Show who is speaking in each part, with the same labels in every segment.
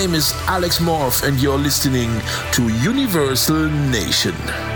Speaker 1: name is Alex Morph, and you're listening to Universal Nation.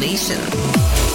Speaker 2: Nation.